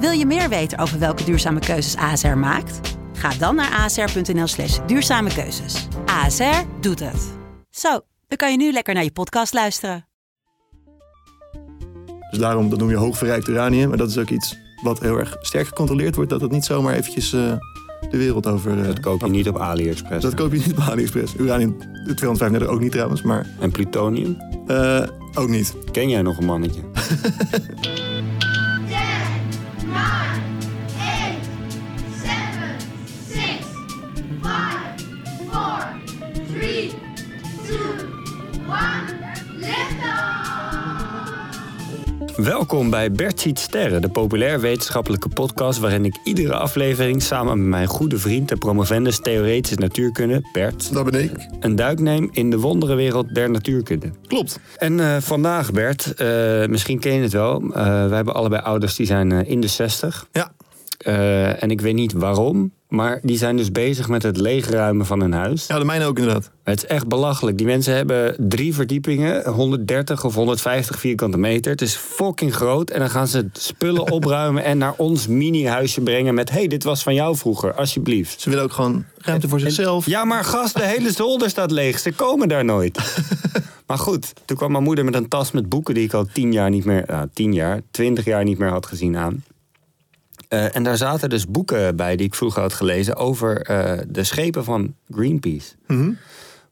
Wil je meer weten over welke duurzame keuzes ASR maakt? Ga dan naar asr.nl slash duurzame keuzes. ASR doet het. Zo, dan kan je nu lekker naar je podcast luisteren. Dus daarom, dat noem je hoogverrijkt uranium. Maar dat is ook iets wat heel erg sterk gecontroleerd wordt. Dat het niet zomaar eventjes eh, de wereld over... eh, Dat koop je niet op AliExpress. Dat koop je niet op AliExpress. Uranium 235 ook niet trouwens, maar En plutonium? eh, ook niet. Ken jij nog een mannetje? Welkom bij Bert ziet sterren, de populair wetenschappelijke podcast waarin ik iedere aflevering samen met mijn goede vriend en promovendus theoretische natuurkunde, Bert, Dat ben ik. een duik neem in de wonderenwereld der natuurkunde. Klopt. En eh, vandaag, Bert, eh, misschien ken je het wel, uh, wij hebben allebei ouders die zijn eh, in de 60. Ja. Eh, en ik weet niet waarom, maar die zijn dus bezig met het leegruimen van hun huis. Ja, de mijne ook inderdaad. Het is echt belachelijk. Die mensen hebben drie verdiepingen, 130 of 150 vierkante meter. Het is fucking groot. En dan gaan ze spullen opruimen en naar ons mini-huisje brengen met... hey, dit was van jou vroeger, alsjeblieft. Ze willen ook gewoon ruimte voor zichzelf. Ja, maar gast, de hele zolder staat leeg. Ze komen daar nooit. maar goed, toen kwam mijn moeder met een tas met boeken... die ik al tien jaar niet meer, nou, tien jaar, twintig jaar niet meer had gezien aan. Uh, en daar zaten dus boeken bij die ik vroeger had gelezen... over uh, de schepen van Greenpeace. Mm -hmm.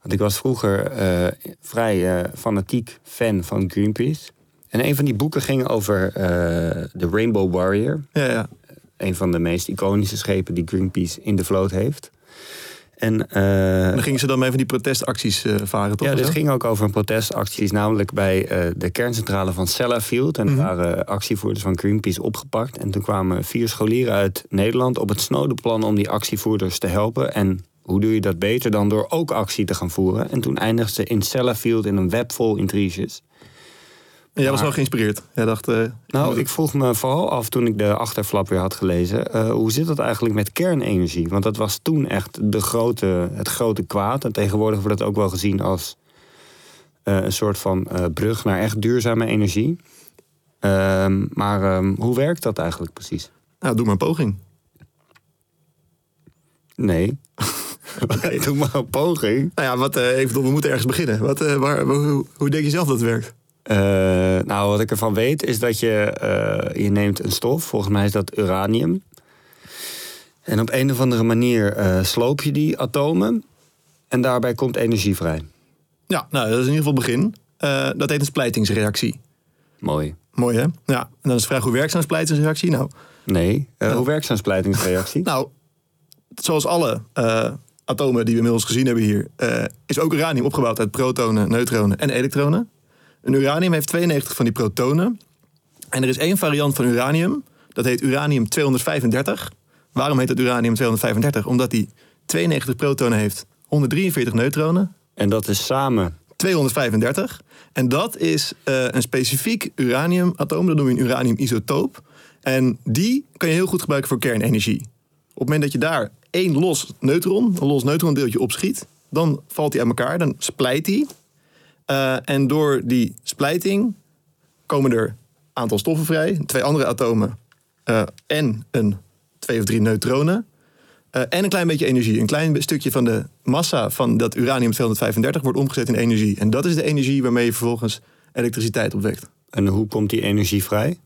Want ik was vroeger uh, vrij fanatiek fan van Greenpeace. En een van die boeken ging over de Rainbow Warrior. Ja, ja. Een van de meest iconische schepen die Greenpeace in de vloot heeft. En, uh, en dan gingen ze dan mee van die protestacties uh, varen, toch? Ja, dit ging ook over protestacties, namelijk bij uh, de kerncentrale van Sellafield. En er mm -hmm. waren actievoerders van Greenpeace opgepakt. En toen kwamen vier scholieren uit Nederland op het snode plan om die actievoerders te helpen. En hoe doe je dat beter dan door ook actie te gaan voeren? En toen eindigden ze in Sellafield in een web vol intriges. En jij was wel geïnspireerd. Jij dacht, uh, nou, ik vroeg me vooral af toen ik de achterflap weer had gelezen. Uh, hoe zit het eigenlijk met kernenergie? Want dat was toen echt de grote, het grote kwaad. En tegenwoordig wordt het ook wel gezien als uh, een soort van brug naar echt duurzame energie. Ehm, maar um, hoe werkt dat eigenlijk precies? Nou, doe maar een poging. Nee. nee. doe maar een poging. Nou ja, wat, even, we moeten ergens beginnen. Wat, waar, hoe, hoe denk je zelf dat het werkt? Uh, nou, wat ik ervan weet is dat je, uh, je neemt een stof, volgens mij is dat uranium. En op een of andere manier uh, sloop je die atomen en daarbij komt energie vrij. Ja, nou, dat is in ieder geval het begin. dat heet een splijtingsreactie. Mooi. Mooi, hè? Ja, en dan is de vraag, hoe werkt zo'n splijtingsreactie? Nou, nee, hoe werkt zo'n splijtingsreactie? nou, zoals alle atomen die we inmiddels gezien hebben hier... is ook uranium opgebouwd uit protonen, neutronen en elektronen. Een uranium heeft 92 van die protonen. En er is één variant van uranium. Dat heet uranium 235. Waarom heet het uranium 235? Omdat die 92 protonen heeft, 143 neutronen. En dat is samen? 235. En dat is uh, een specifiek uraniumatoom. Dat noem je een uraniumisotoop. En die kan je heel goed gebruiken voor kernenergie. Op het moment dat je daar één los neutron, een los neutrondeeltje opschiet... dan valt die aan elkaar, dan splijt die... Uh, en door die splijting komen er een aantal stoffen vrij. Twee andere atomen uh, en een twee of drie neutronen. Uh, en een klein beetje energie. Een klein stukje van de massa van dat uranium 235 wordt omgezet in energie. En dat is de energie waarmee je vervolgens elektriciteit opwekt. En hoe komt die energie vrij?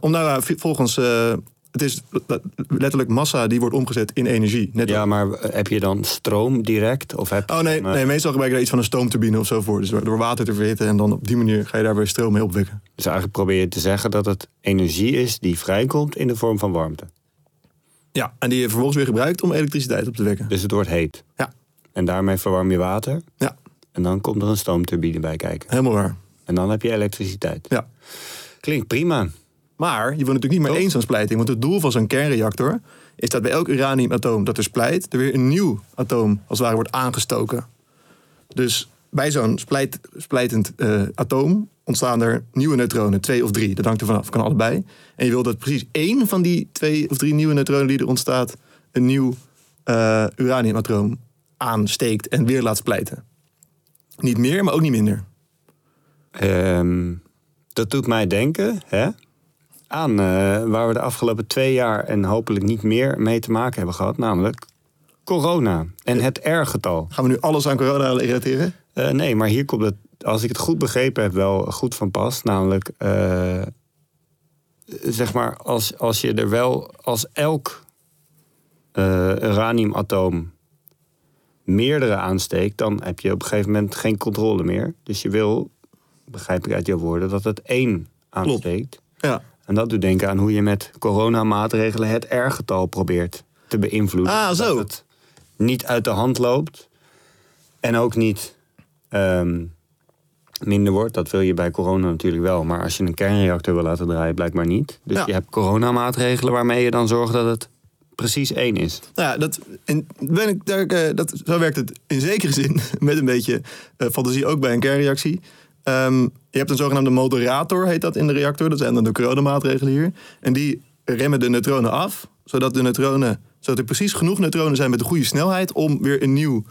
om nou volgens het is letterlijk massa die wordt omgezet in energie. Net Ja, maar heb je dan stroom direct? Of heb Oh nee, nee, meestal gebruik je daar iets van een stoomturbine of zo voor. Dus door door water te verhitten en dan op die manier ga je daar weer stroom mee opwekken. Dus eigenlijk probeer je te zeggen dat het energie is die vrijkomt in de vorm van warmte. Ja, en die je vervolgens weer gebruikt om elektriciteit op te wekken. Dus het wordt heet. Ja, En daarmee verwarm je water. ja En dan komt er een stoomturbine bij kijken. helemaal waar. En dan heb je elektriciteit. Ja. Klinkt prima. Maar je wordt natuurlijk niet meer Toch? eens aan splijting. Want het doel van zo'n kernreactor is dat bij elk uraniumatoom dat er splijt, er weer een nieuw atoom als het ware wordt aangestoken. Dus bij zo'n splijt, splijtend eh, atoom ontstaan er nieuwe neutronen, twee of drie. Dat hangt er vanaf, kan allebei. En je wil dat precies één van die twee of drie nieuwe neutronen die er ontstaat, een nieuw eh, uraniumatoom aansteekt en weer laat splijten. Niet meer, maar ook niet minder. Ehm, dat doet mij denken hè, aan eh, waar we de afgelopen twee jaar en hopelijk niet meer mee te maken hebben gehad. Namelijk corona en het R-getal. Gaan we nu alles aan corona relateren? Eh, nee, maar hier komt het, als ik het goed begrepen heb, wel goed van pas. Namelijk, eh, zeg maar, als, als je er wel, als elk uraniumatoom meerdere aansteekt, dan heb je op een gegeven moment geen controle meer. Dus je wil, begrijp ik uit jouw woorden, dat het één aansteekt. Ja. En dat doet denken aan hoe je met coronamaatregelen het R-getal probeert te beïnvloeden. Ah, zo. Dat het niet uit de hand loopt en ook niet ehm, minder wordt. Dat wil je bij corona natuurlijk wel. Maar als je een kernreactor wil laten draaien, blijkbaar niet. Dus Ja. je hebt coronamaatregelen waarmee je dan zorgt dat het precies één is. Nou ja, dat, en ben ik, daar, eh, dat, zo werkt het in zekere zin met een beetje eh, fantasie ook bij een kernreactie. Ehm, je hebt een zogenaamde moderator, heet dat in de reactor. Dat zijn dan de coronamaatregelen hier. En die remmen de neutronen af, zodat de neutronen, zodat er precies genoeg neutronen zijn met de goede snelheid om weer een nieuw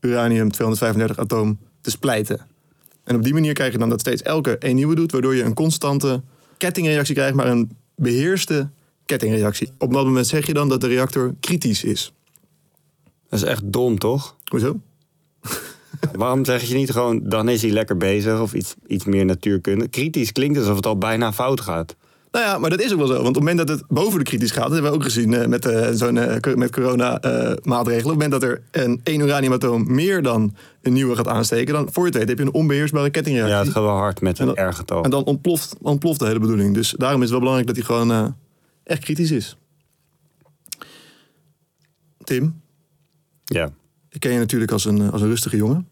uranium-235 atoom te splijten. En op die manier krijg je dan dat steeds elke een nieuwe doet, waardoor je een constante kettingreactie krijgt, maar een beheerste kettingreactie. Op dat moment zeg je dan dat de reactor kritisch is. Dat is echt dom, toch? Hoezo? Waarom zeg je niet gewoon, dan is hij lekker bezig of iets, iets meer natuurkunde? Kritisch klinkt alsof het al bijna fout gaat. Nou ja, maar dat is ook wel zo. Want op het moment dat het boven de kritisch gaat, dat hebben we ook gezien eh, met, eh, zo'n, eh, met corona-maatregelen. op het moment dat er een één uraniumatoom meer dan een nieuwe gaat aansteken, dan voor je het weet heb je een onbeheersbare kettingreactie. Ja, het gaat wel hard met En een dan- R-getal. En dan ontploft, ontploft de hele bedoeling. Dus daarom is het wel belangrijk dat hij gewoon echt kritisch is. Tim, Ja. ik ken je natuurlijk als een, als een rustige jongen.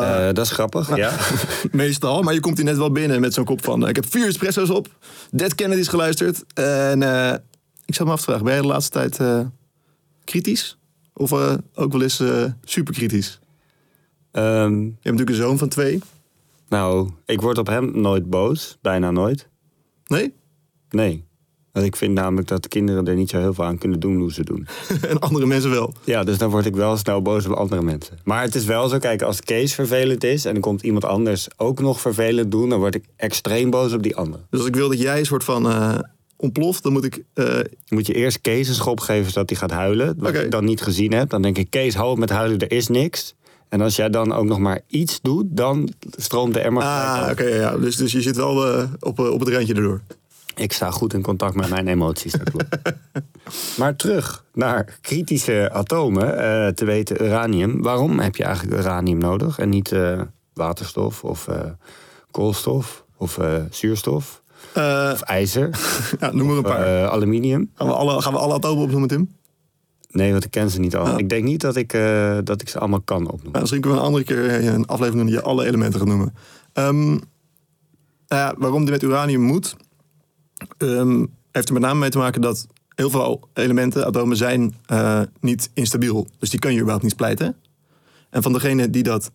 Eh, dat is grappig, ja. Meestal, maar je komt hier net wel binnen met zo'n kop van... eh, ik heb vier espresso's op, Dead Kennedys geluisterd. En eh, ik zat me af te vragen, ben jij de laatste tijd eh, kritisch? Of eh, ook wel eens eh super kritisch? Ehm, Je hebt natuurlijk een zoon van twee. nou, ik word op hem nooit boos. Bijna nooit. Nee? Nee. Want ik vind namelijk dat kinderen er niet zo heel veel aan kunnen doen hoe ze doen. en andere mensen wel. Ja, dus dan word ik wel snel boos op andere mensen. Maar het is wel zo, kijk, als Kees vervelend is... en dan komt iemand anders ook nog vervelend doen... dan word ik extreem boos op die andere. Dus als ik wil dat jij een soort van eh, ontploft, dan moet ik... eh, Moet je eerst Kees een schop geven zodat hij gaat huilen. Wat ik dan niet gezien heb. Dan denk ik, Kees, hou op met huilen, er is niks. En als jij dan ook nog maar iets doet, dan stroomt de emmer ah, oké, ja, ja. Dus, dus je zit wel eh, op, op het randje erdoor. Ik sta goed in contact met mijn emoties, dat klopt. maar terug naar kritische atomen, eh, te weten uranium. Waarom heb je eigenlijk uranium nodig en niet eh, waterstof of eh, koolstof of zuurstof of ijzer ja, noem er een paar. aluminium? gaan, we alle, gaan we alle atomen opnoemen, Tim? Nee, want ik ken ze niet al. Oh. Ik denk niet dat ik, dat ik ze allemaal kan opnoemen. Nou, misschien kunnen we een andere keer een aflevering doen die je alle elementen gaat noemen. Ehm, nou waarom dit met uranium moet, ehm, heeft er met name mee te maken dat heel veel elementen, atomen, zijn eh, niet instabiel. Dus die kan je überhaupt niet splijten. En van degenen die dat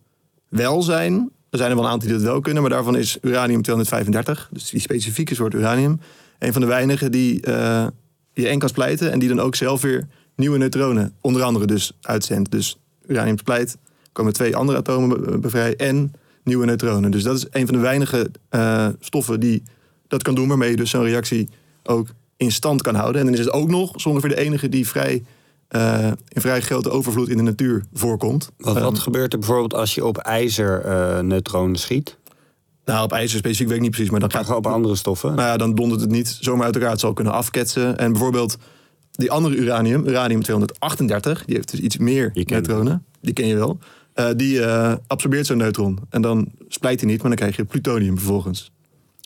wel zijn, er zijn er wel een aantal die dat wel kunnen, maar daarvan is uranium 235, dus die specifieke soort uranium, een van de weinigen die eh, je en kan splijten en die dan ook zelf weer nieuwe neutronen, onder andere dus uitzendt. Dus uranium splijt, komen twee andere atomen be- bevrij en nieuwe neutronen. Dus dat is een van de weinige eh, stoffen die dat kan doen, waarmee je dus zo'n reactie ook in stand kan houden. En dan is het ook nog zo ongeveer de enige die vrij, eh, in vrij grote overvloed in de natuur voorkomt. Wat, Ehm, wat gebeurt er bijvoorbeeld als je op ijzer eh, neutronen schiet? Nou, op ijzer specifiek weet ik niet precies, maar dan Ga gaat gewoon op andere stoffen. Nou ja, dan dondert het niet zomaar uit elkaar. Het zal kunnen afketsen. En bijvoorbeeld die andere uranium, uranium 238, die heeft dus iets meer neutronen. Die ken je wel. Eh, die absorbeert zo'n neutron. En dan splijt hij niet, maar dan krijg je plutonium vervolgens.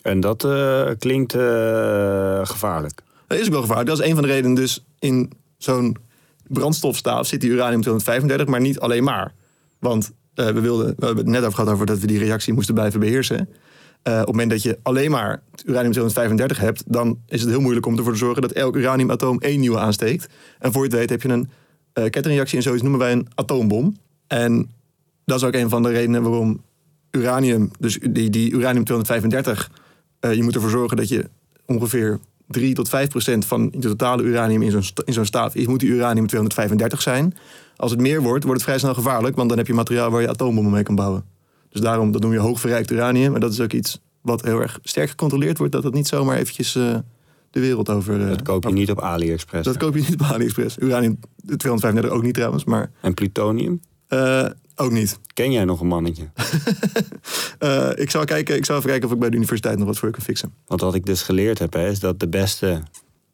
En dat eh, klinkt eh, gevaarlijk. Dat is ook wel gevaarlijk. Dat is een van de redenen dus in zo'n brandstofstaaf zit die uranium-235, maar niet alleen maar. Want eh, we, wilden, we hebben het net over gehad over dat we die reactie moesten blijven beheersen. Op het moment dat je alleen maar uranium-235 hebt, dan is het heel moeilijk om ervoor te zorgen dat elk uraniumatoom één nieuwe aansteekt. En voor je het weet heb je een uh, kettingreactie en zoiets noemen wij een atoombom. En dat is ook een van de redenen waarom uranium, dus die, die uranium-235, eh, je moet ervoor zorgen dat je ongeveer 3 tot 5 procent van de totale uranium in zo'n, in zo'n staat is, moet die uranium 235 zijn. Als het meer wordt, wordt het vrij snel gevaarlijk, want dan heb je materiaal waar je atoombommen mee kan bouwen. Dus daarom, dat noem je hoogverrijkt uranium. En dat is ook iets wat heel erg sterk gecontroleerd wordt, dat het niet zomaar eventjes eh, de wereld over... Eh, dat koop je niet op AliExpress. Dat koop je niet op AliExpress. Uranium 235 ook niet trouwens, maar... En plutonium? Eh, ook niet. Ken jij nog een mannetje? Eh, ik, zal kijken, ik zal even kijken of ik bij de universiteit nog wat voor je kan fixen. Want wat ik dus geleerd heb, hè, is dat de beste...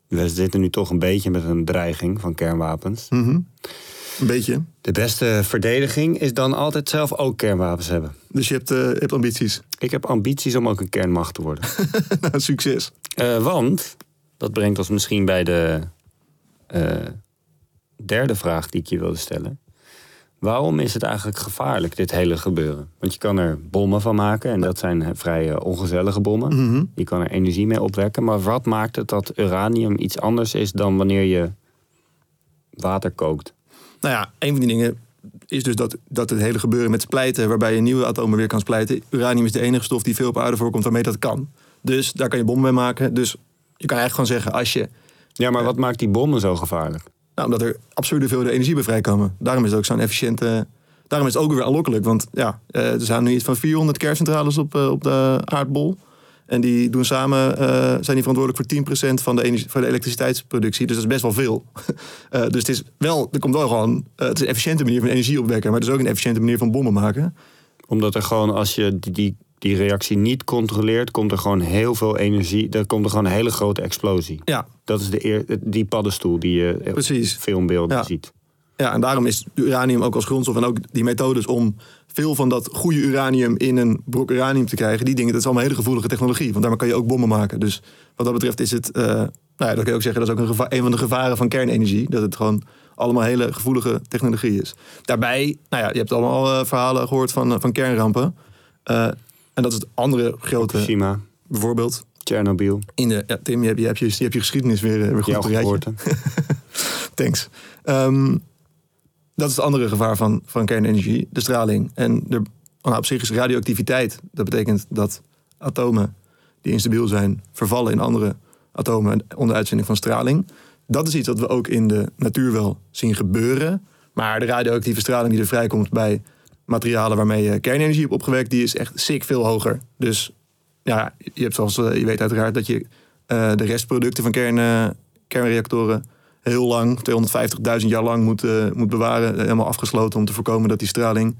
We zitten nu toch een beetje met een dreiging van kernwapens. Mhm. Een beetje. De beste verdediging is dan altijd zelf ook kernwapens hebben. Dus je hebt, eh, je hebt ambities. Ik heb ambities om ook een kernmacht te worden. nou, succes. Want, dat brengt ons misschien bij de derde vraag die ik je wilde stellen. Waarom is het eigenlijk gevaarlijk, dit hele gebeuren? Want je kan er bommen van maken en dat zijn eh, vrij eh, ongezellige bommen. Mhm. Je kan er energie mee opwekken. Maar wat maakt het dat uranium iets anders is dan wanneer je water kookt? Nou ja, een van die dingen is dus dat, dat het hele gebeuren met splijten, waarbij je nieuwe atomen weer kan splijten. Uranium is de enige stof die veel op aarde voorkomt waarmee dat kan. Dus daar kan je bommen mee maken. Dus je kan eigenlijk gewoon zeggen, als je. Ja, maar wat maakt die bommen zo gevaarlijk? Nou, omdat er absurde veel energie bij vrijkomen. Daarom is het ook zo'n efficiënte. Daarom is het ook weer aanlokkelijk. Want ja, eh, er zijn nu iets van 400 kerncentrales op, eh, op de aardbol. En die doen samen, eh, zijn die verantwoordelijk voor 10% van de, energie, van de elektriciteitsproductie. Dus dat is best wel veel. Dus het is wel, er komt wel gewoon, het is een efficiënte manier van energie opwekken. Maar het is ook een efficiënte manier van bommen maken. Omdat er gewoon, als je die, die, die reactie niet controleert, komt er gewoon heel veel energie. Er komt er gewoon een hele grote explosie. Ja, Dat is de eer, die paddenstoel die je op precies. filmbeelden Ja. ziet. Ja, en daarom is uranium ook als grondstof en ook die methodes om veel van dat goede uranium in een brok uranium te krijgen, die dingen, dat is allemaal hele gevoelige technologie. Want daarmee kan je ook bommen maken. Dus wat dat betreft is het, eh, nou ja, dat kan je ook zeggen, dat is ook een, geva- een van de gevaren van kernenergie. Dat het gewoon allemaal hele gevoelige technologie is. Daarbij, nou ja, je hebt allemaal eh, verhalen gehoord van, eh, van kernrampen. En dat is het andere grote, Fukushima, bijvoorbeeld. Tsjernobyl, In de, ja, Tim, je hebt je, hebt je, je, hebt je geschiedenis weer, eh, weer goed geboorte. Thanks. Ehm, dat is het andere gevaar van, van kernenergie, de straling. En nou, op zich is radioactiviteit. Dat betekent dat atomen die instabiel zijn, vervallen in andere atomen onder uitzending van straling. Dat is iets dat we ook in de natuur wel zien gebeuren. Maar de radioactieve straling die er vrijkomt bij materialen waarmee je kernenergie hebt opgewekt, die is echt sick veel hoger. Dus ja, je hebt zoals eh, je weet uiteraard dat je eh, de restproducten van kern, eh, kernreactoren heel lang, 250.000 jaar lang moet, moet bewaren. Helemaal afgesloten om te voorkomen dat die straling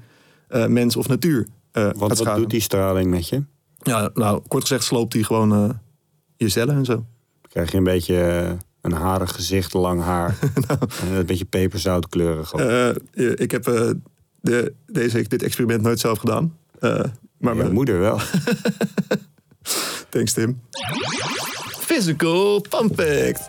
mens of natuur Want wat doet die straling met je? Ja, nou, kort gezegd sloopt die gewoon je cellen en zo. Krijg je een beetje een harig gezicht, lang haar. en een beetje peperzoutkleurig. ik heb de, deze, dit experiment nooit zelf gedaan. Eh, maar mijn- moeder wel. Thanks, Tim. Physical fun fact.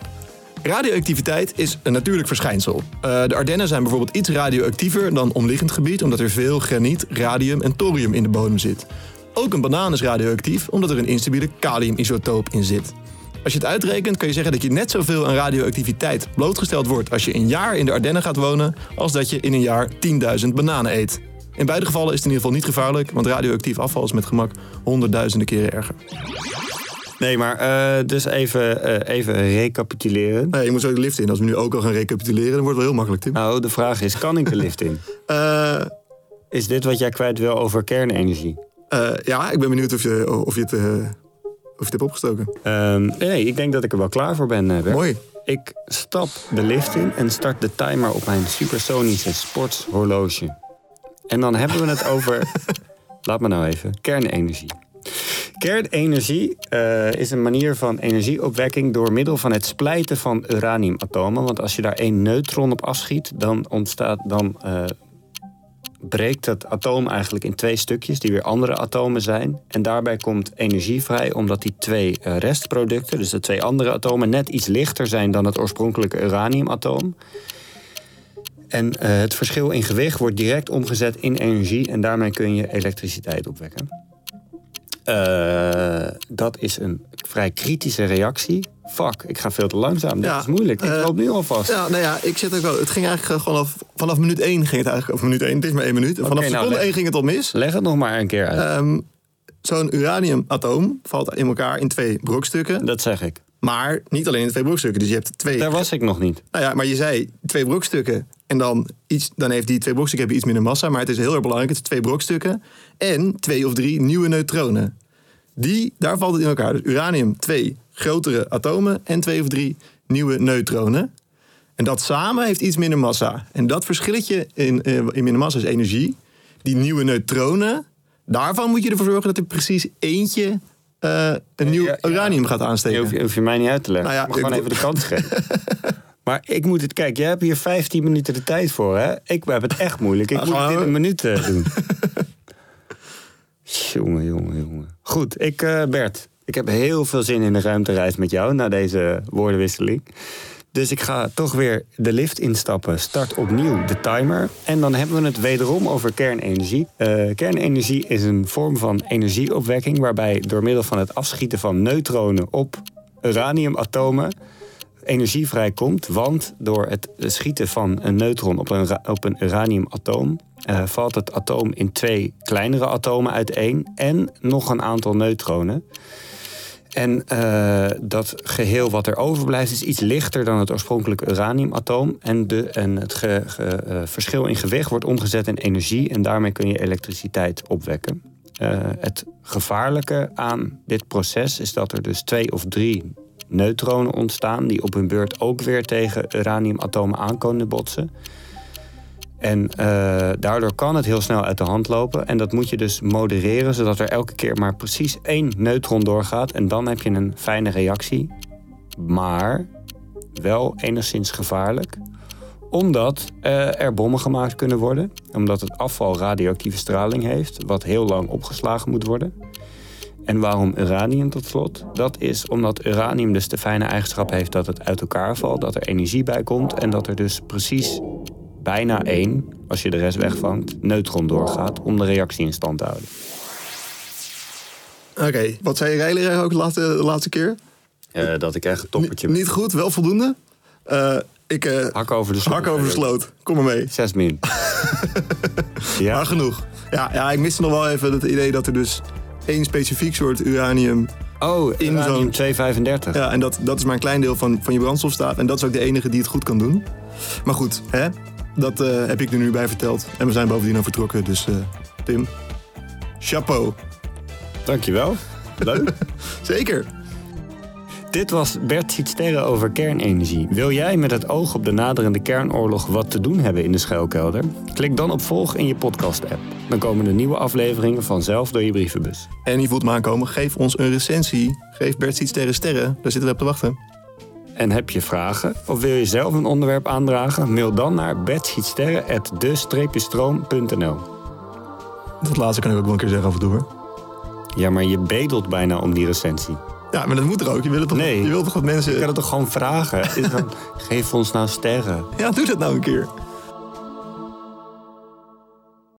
Radioactiviteit is een natuurlijk verschijnsel. Eh, de Ardennen zijn bijvoorbeeld iets radioactiever dan omliggend gebied... omdat er veel graniet, radium en thorium in de bodem zit. Ook een banaan is radioactief omdat er een instabiele kaliumisotoop in zit. Als je het uitrekent kan je zeggen dat je net zoveel aan radioactiviteit blootgesteld wordt... als je een jaar in de Ardennen gaat wonen... als dat je in een jaar 10.000 bananen eet. In beide gevallen is het in ieder geval niet gevaarlijk... want radioactief afval is met gemak honderdduizenden keren erger. Nee, maar eh, dus even, eh, even recapituleren. Nee, je moet zo de lift in. Als we nu ook al gaan recapituleren, dan wordt het wel heel makkelijk, Tim. Nou, de vraag is, kan ik de lift in? Eh, Is dit wat jij kwijt wil over kernenergie? ja, ik ben benieuwd of je, of je, het, of hebt opgestoken. Ehm, nee, ik denk dat ik er wel klaar voor ben. eh, Bert. Mooi. Ik stap de lift in en start de timer op mijn supersonische sportshorloge. En dan hebben we het over, laat me nou even, kernenergie. Kernenergie eh, is een manier van energieopwekking door middel van het splijten van uraniumatomen. Want als je daar één neutron op afschiet, dan ontstaat dan. eh, breekt het atoom eigenlijk in twee stukjes, die weer andere atomen zijn. En daarbij komt energie vrij, omdat die twee eh, restproducten, dus de twee andere atomen, net iets lichter zijn dan het oorspronkelijke uraniumatoom. En eh, het verschil in gewicht wordt direct omgezet in energie en daarmee kun je elektriciteit opwekken. Eh, dat is een vrij kritische reactie. Fuck, ik ga veel te langzaam. Dit Ja, is moeilijk. Ik eh, loop nu al vast. Ja, nou ja, ik zit ook wel. Het ging eigenlijk gewoon af, vanaf minuut 1 ging het eigenlijk. Of minuut 1, het is maar één minuut. Vanaf nou, seconde leg- 1 ging het al mis. Leg het nog maar een keer uit. Ehm, Zo'n uraniumatoom valt in elkaar in twee brokstukken. dat zeg ik. Maar niet alleen in twee brokstukken. Dus je hebt twee. Daar was ik nog niet. Nou ja, maar je zei twee brokstukken. En dan, iets, dan heeft die twee brokstukken hebben iets minder massa. Maar het is heel erg belangrijk. Het is twee brokstukken. En twee of drie nieuwe neutronen. Die, daar valt het in elkaar. Dus uranium, twee grotere atomen. En twee of drie nieuwe neutronen. En dat samen heeft iets minder massa. En dat verschilletje in, eh, in minder massa is energie. Die nieuwe neutronen, daarvan moet je ervoor zorgen dat er precies eentje eh, een nieuw ja, ja. uranium gaat Je aansteken. hoeft, je hoeft je mij niet uit te leggen. Nou ja, ik moet gewoon even de kans geven. Maar ik moet het... Kijk, jij hebt hier 15 minuten de tijd voor, hè? Ik heb het echt moeilijk. Ik Nou, moet het in een minuut eh, doen. jongen, jongen, jongen. Goed, ik, eh, Bert. Ik heb heel veel zin in de ruimtereis met jou... na deze woordenwisseling. Dus ik ga toch weer de lift instappen. Start opnieuw de timer. En dan hebben we het wederom over kernenergie. Eh, kernenergie is een vorm van energieopwekking... waarbij door middel van het afschieten van neutronen op uraniumatomen energie vrijkomt. Want door het schieten van een neutron op een, op een uraniumatoom... eh, valt het atoom in twee kleinere atomen uiteen... en nog een aantal neutronen. En eh, dat geheel wat er overblijft is iets lichter dan het oorspronkelijke uraniumatoom. En, de, en het ge- eh, verschil in gewicht wordt omgezet in energie. En daarmee kun je elektriciteit opwekken. Eh, het gevaarlijke aan dit proces is dat er dus twee of drie neutronen ontstaan. die op hun beurt ook weer tegen uraniumatomen aan kunnen botsen. En eh, daardoor kan het heel snel uit de hand lopen. En dat moet je dus modereren, zodat er elke keer maar precies één neutron doorgaat. En dan heb je een fijne reactie. Maar wel enigszins gevaarlijk. Omdat eh, er bommen gemaakt kunnen worden. Omdat het afval radioactieve straling heeft, wat heel lang opgeslagen moet worden. En waarom uranium tot slot? Dat is omdat uranium dus de fijne eigenschap heeft dat het uit elkaar valt, dat er energie bij komt en dat er dus precies bijna één, als je de rest wegvangt, neutron doorgaat om de reactie in stand te houden. Oké, wat zei Reiler ook de laatste, de laatste keer? Eh, dat ik echt een toppertje Niet goed, wel voldoende. Eh, ik eh Hak over de sloot. hak over de sloot. Kom maar mee. Zes min. ja, Maar genoeg. Ja, ja, ik miste nog wel even het idee dat er dus één specifiek soort uranium... oh, in uranium zo'n- 235. Ja, en dat, dat is maar een klein deel van, van je brandstofstaat. En dat is ook de enige die het goed kan doen. Maar goed, hè? Dat eh, heb ik er nu bij verteld. En we zijn bovendien al vertrokken. Dus eh, Tim, chapeau. Dankjewel. Leuk. Zeker. Dit was Bert ziet sterren over kernenergie. Wil jij met het oog op de naderende kernoorlog wat te doen hebben in de schuilkelder? Klik dan op volg in je podcast-app. Dan komen de nieuwe afleveringen vanzelf door je brievenbus. En je voelt me aankomen. Geef ons een recensie. Geef Bert Ziet Sterren sterren. Daar zitten we op te wachten. En heb je vragen of wil je zelf een onderwerp aandragen? Mail dan naar betschietsterren.de-stroom.nl Dat laatste kan ik ook wel een keer zeggen af en toe. hoor. Ja, maar je bedelt bijna om die recensie. Ja, maar dat moet er ook. Je wil, het toch, Nee. je wilt toch dat mensen... Je kan het toch gewoon vragen? Is dan, Geef ons nou sterren. Ja, doe dat nou een keer.